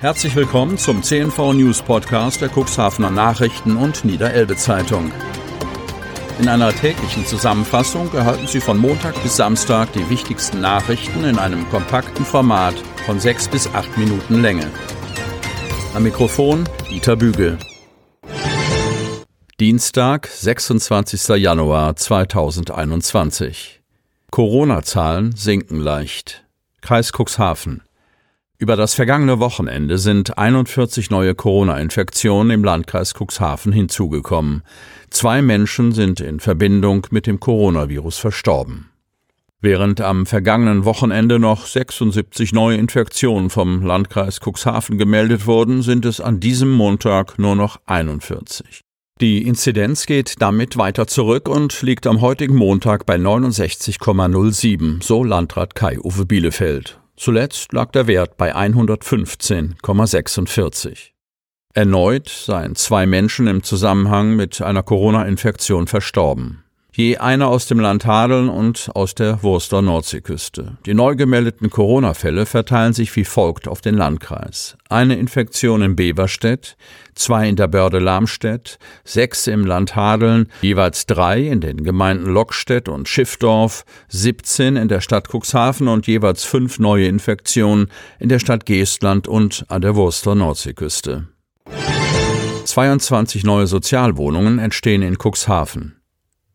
Herzlich willkommen zum CNV News Podcast der Cuxhavener Nachrichten und Niederelbe Zeitung. In einer täglichen Zusammenfassung erhalten Sie von Montag bis Samstag die wichtigsten Nachrichten in einem kompakten Format von sechs bis acht Minuten Länge. Am Mikrofon Dieter Bügel. Dienstag, 26. Januar 2021. Corona-Zahlen sinken leicht. Kreis Cuxhaven. Über das vergangene Wochenende sind 41 neue Corona-Infektionen im Landkreis Cuxhaven hinzugekommen. Zwei Menschen sind in Verbindung mit dem Coronavirus verstorben. Während am vergangenen Wochenende noch 76 neue Infektionen vom Landkreis Cuxhaven gemeldet wurden, sind es an diesem Montag nur noch 41. Die Inzidenz geht damit weiter zurück und liegt am heutigen Montag bei 69,07, so Landrat Kai-Uwe Bielefeld. Zuletzt lag der Wert bei 115,46. Erneut seien zwei Menschen im Zusammenhang mit einer Corona-Infektion verstorben je einer aus dem Land Hadeln und aus der Wurster Nordseeküste. Die neu gemeldeten Corona-Fälle verteilen sich wie folgt auf den Landkreis. Eine Infektion in Beverstedt, zwei in der Börde Lamstedt, sechs im Land Hadeln, jeweils drei in den Gemeinden Lockstedt und Schiffdorf, 17 in der Stadt Cuxhaven und jeweils fünf neue Infektionen in der Stadt Geestland und an der Wurster Nordseeküste. 22 neue Sozialwohnungen entstehen in Cuxhaven.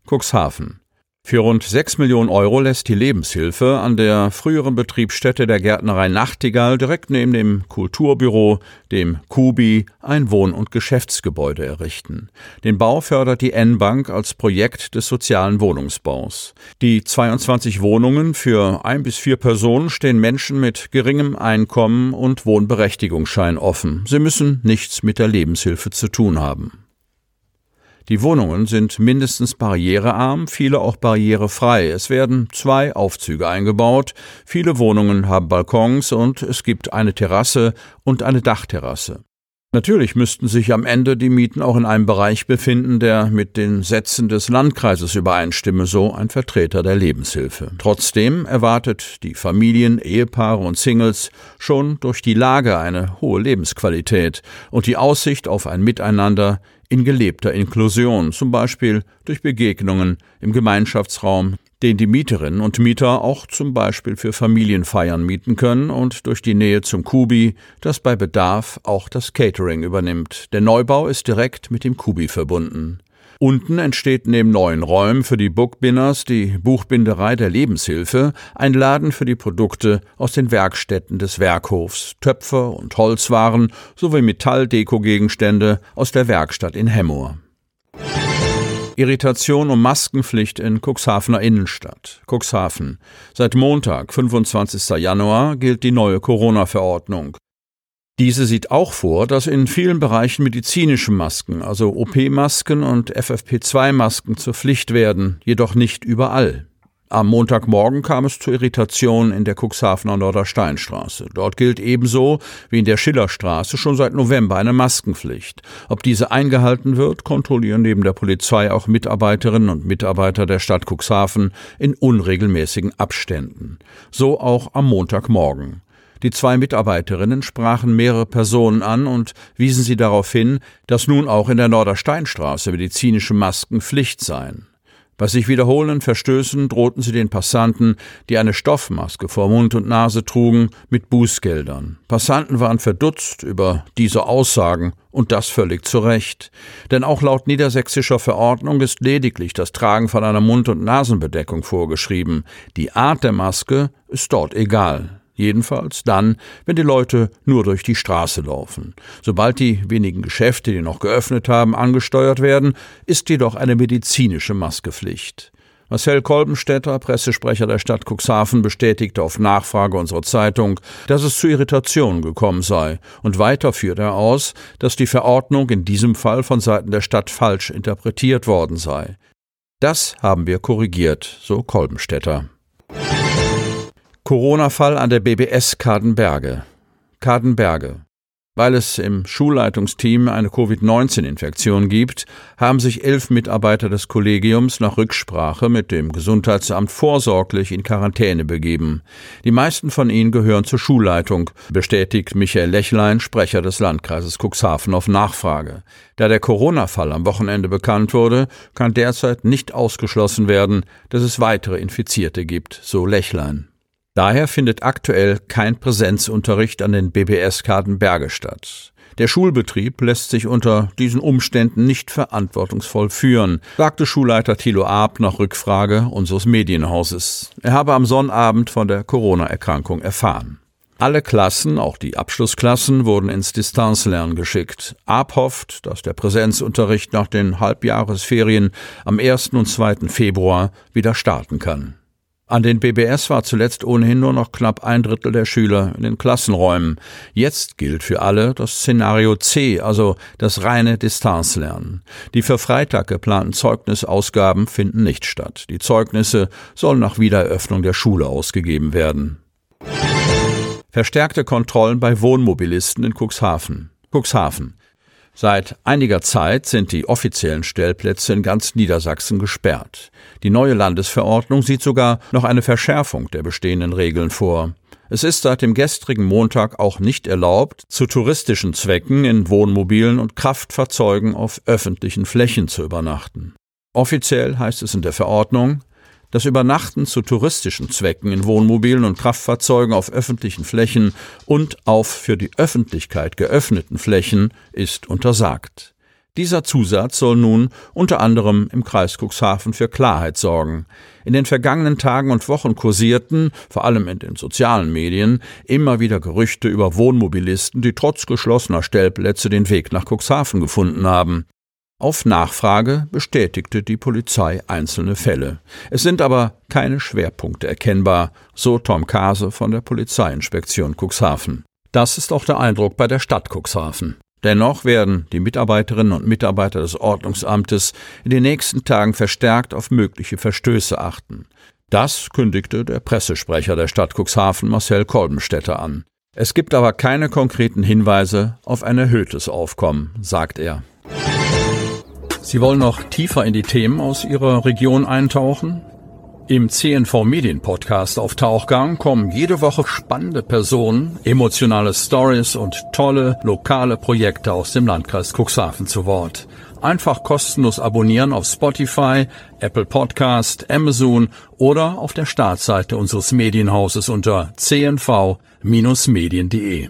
Cuxhaven. Für rund 6 Millionen Euro lässt die Lebenshilfe an der früheren Betriebsstätte der Gärtnerei Nachtigall direkt neben dem Kulturbüro, dem Kubi, ein Wohn- und Geschäftsgebäude errichten. Den Bau fördert die N-Bank als Projekt des sozialen Wohnungsbaus. Die 22 Wohnungen für ein bis vier Personen stehen Menschen mit geringem Einkommen und Wohnberechtigungsschein offen. Sie müssen nichts mit der Lebenshilfe zu tun haben. Die Wohnungen sind mindestens barrierearm, viele auch barrierefrei. Es werden zwei Aufzüge eingebaut, viele Wohnungen haben Balkons und es gibt eine Terrasse und eine Dachterrasse. Natürlich müssten sich am Ende die Mieten auch in einem Bereich befinden, der mit den Sätzen des Landkreises übereinstimme, so ein Vertreter der Lebenshilfe. Trotzdem erwartet die Familien, Ehepaare und Singles schon durch die Lage eine hohe Lebensqualität und die Aussicht auf ein Miteinander in gelebter Inklusion, zum Beispiel durch Begegnungen im Gemeinschaftsraum, den die Mieterinnen und Mieter auch zum Beispiel für Familienfeiern mieten können und durch die Nähe zum Kubi, das bei Bedarf auch das Catering übernimmt. Der Neubau ist direkt mit dem Kubi verbunden. Unten entsteht neben neuen Räumen für die Bookbinners die Buchbinderei der Lebenshilfe, ein Laden für die Produkte aus den Werkstätten des Werkhofs, Töpfe und Holzwaren sowie Metalldeko-Gegenstände aus der Werkstatt in Hemmoor. Irritation um Maskenpflicht in Cuxhavener Innenstadt. Cuxhaven. Seit Montag, 25. Januar, gilt die neue Corona-Verordnung. Diese sieht auch vor, dass in vielen Bereichen medizinische Masken, also OP-Masken und FFP2-Masken zur Pflicht werden, jedoch nicht überall. Am Montagmorgen kam es zu Irritationen in der Cuxhavener Nordersteinstraße. Dort gilt ebenso wie in der Schillerstraße schon seit November eine Maskenpflicht. Ob diese eingehalten wird, kontrollieren neben der Polizei auch Mitarbeiterinnen und Mitarbeiter der Stadt Cuxhaven in unregelmäßigen Abständen. So auch am Montagmorgen. Die zwei Mitarbeiterinnen sprachen mehrere Personen an und wiesen sie darauf hin, dass nun auch in der Nordersteinstraße medizinische Masken Pflicht seien. Bei sich wiederholenden Verstößen drohten sie den Passanten, die eine Stoffmaske vor Mund und Nase trugen, mit Bußgeldern. Passanten waren verdutzt über diese Aussagen und das völlig zu Recht. Denn auch laut niedersächsischer Verordnung ist lediglich das Tragen von einer Mund- und Nasenbedeckung vorgeschrieben. Die Art der Maske ist dort egal. Jedenfalls dann, wenn die Leute nur durch die Straße laufen. Sobald die wenigen Geschäfte, die noch geöffnet haben, angesteuert werden, ist jedoch eine medizinische Maskepflicht. Marcel Kolbenstädter, Pressesprecher der Stadt Cuxhaven, bestätigte auf Nachfrage unserer Zeitung, dass es zu Irritationen gekommen sei, und weiter führt er aus, dass die Verordnung in diesem Fall von Seiten der Stadt falsch interpretiert worden sei. Das haben wir korrigiert, so Kolbenstädter. Corona-Fall an der BBS Kadenberge. Kadenberge. Weil es im Schulleitungsteam eine Covid-19-Infektion gibt, haben sich elf Mitarbeiter des Kollegiums nach Rücksprache mit dem Gesundheitsamt vorsorglich in Quarantäne begeben. Die meisten von ihnen gehören zur Schulleitung, bestätigt Michael Lechlein, Sprecher des Landkreises Cuxhaven auf Nachfrage. Da der Corona-Fall am Wochenende bekannt wurde, kann derzeit nicht ausgeschlossen werden, dass es weitere Infizierte gibt, so Lechlein. Daher findet aktuell kein Präsenzunterricht an den BBS-Karten Berge statt. Der Schulbetrieb lässt sich unter diesen Umständen nicht verantwortungsvoll führen, sagte Schulleiter Thilo Arp nach Rückfrage unseres Medienhauses. Er habe am Sonnabend von der Corona-Erkrankung erfahren. Alle Klassen, auch die Abschlussklassen, wurden ins Distanzlernen geschickt. Arp hofft, dass der Präsenzunterricht nach den Halbjahresferien am 1. und 2. Februar wieder starten kann. An den BBS war zuletzt ohnehin nur noch knapp ein Drittel der Schüler in den Klassenräumen. Jetzt gilt für alle das Szenario C, also das reine Distanzlernen. Die für Freitag geplanten Zeugnisausgaben finden nicht statt. Die Zeugnisse sollen nach Wiedereröffnung der Schule ausgegeben werden. Verstärkte Kontrollen bei Wohnmobilisten in Cuxhaven. Cuxhaven. Seit einiger Zeit sind die offiziellen Stellplätze in ganz Niedersachsen gesperrt. Die neue Landesverordnung sieht sogar noch eine Verschärfung der bestehenden Regeln vor. Es ist seit dem gestrigen Montag auch nicht erlaubt, zu touristischen Zwecken in Wohnmobilen und Kraftfahrzeugen auf öffentlichen Flächen zu übernachten. Offiziell heißt es in der Verordnung, das Übernachten zu touristischen Zwecken in Wohnmobilen und Kraftfahrzeugen auf öffentlichen Flächen und auf für die Öffentlichkeit geöffneten Flächen ist untersagt. Dieser Zusatz soll nun unter anderem im Kreis Cuxhaven für Klarheit sorgen. In den vergangenen Tagen und Wochen kursierten, vor allem in den sozialen Medien, immer wieder Gerüchte über Wohnmobilisten, die trotz geschlossener Stellplätze den Weg nach Cuxhaven gefunden haben. Auf Nachfrage bestätigte die Polizei einzelne Fälle. Es sind aber keine Schwerpunkte erkennbar, so Tom Kase von der Polizeiinspektion Cuxhaven. Das ist auch der Eindruck bei der Stadt Cuxhaven. Dennoch werden die Mitarbeiterinnen und Mitarbeiter des Ordnungsamtes in den nächsten Tagen verstärkt auf mögliche Verstöße achten. Das kündigte der Pressesprecher der Stadt Cuxhaven Marcel Kolbenstädter an. Es gibt aber keine konkreten Hinweise auf ein erhöhtes Aufkommen, sagt er. Sie wollen noch tiefer in die Themen aus Ihrer Region eintauchen? Im CNV Medien Podcast auf Tauchgang kommen jede Woche spannende Personen, emotionale Stories und tolle lokale Projekte aus dem Landkreis Cuxhaven zu Wort. Einfach kostenlos abonnieren auf Spotify, Apple Podcast, Amazon oder auf der Startseite unseres Medienhauses unter cnv-medien.de.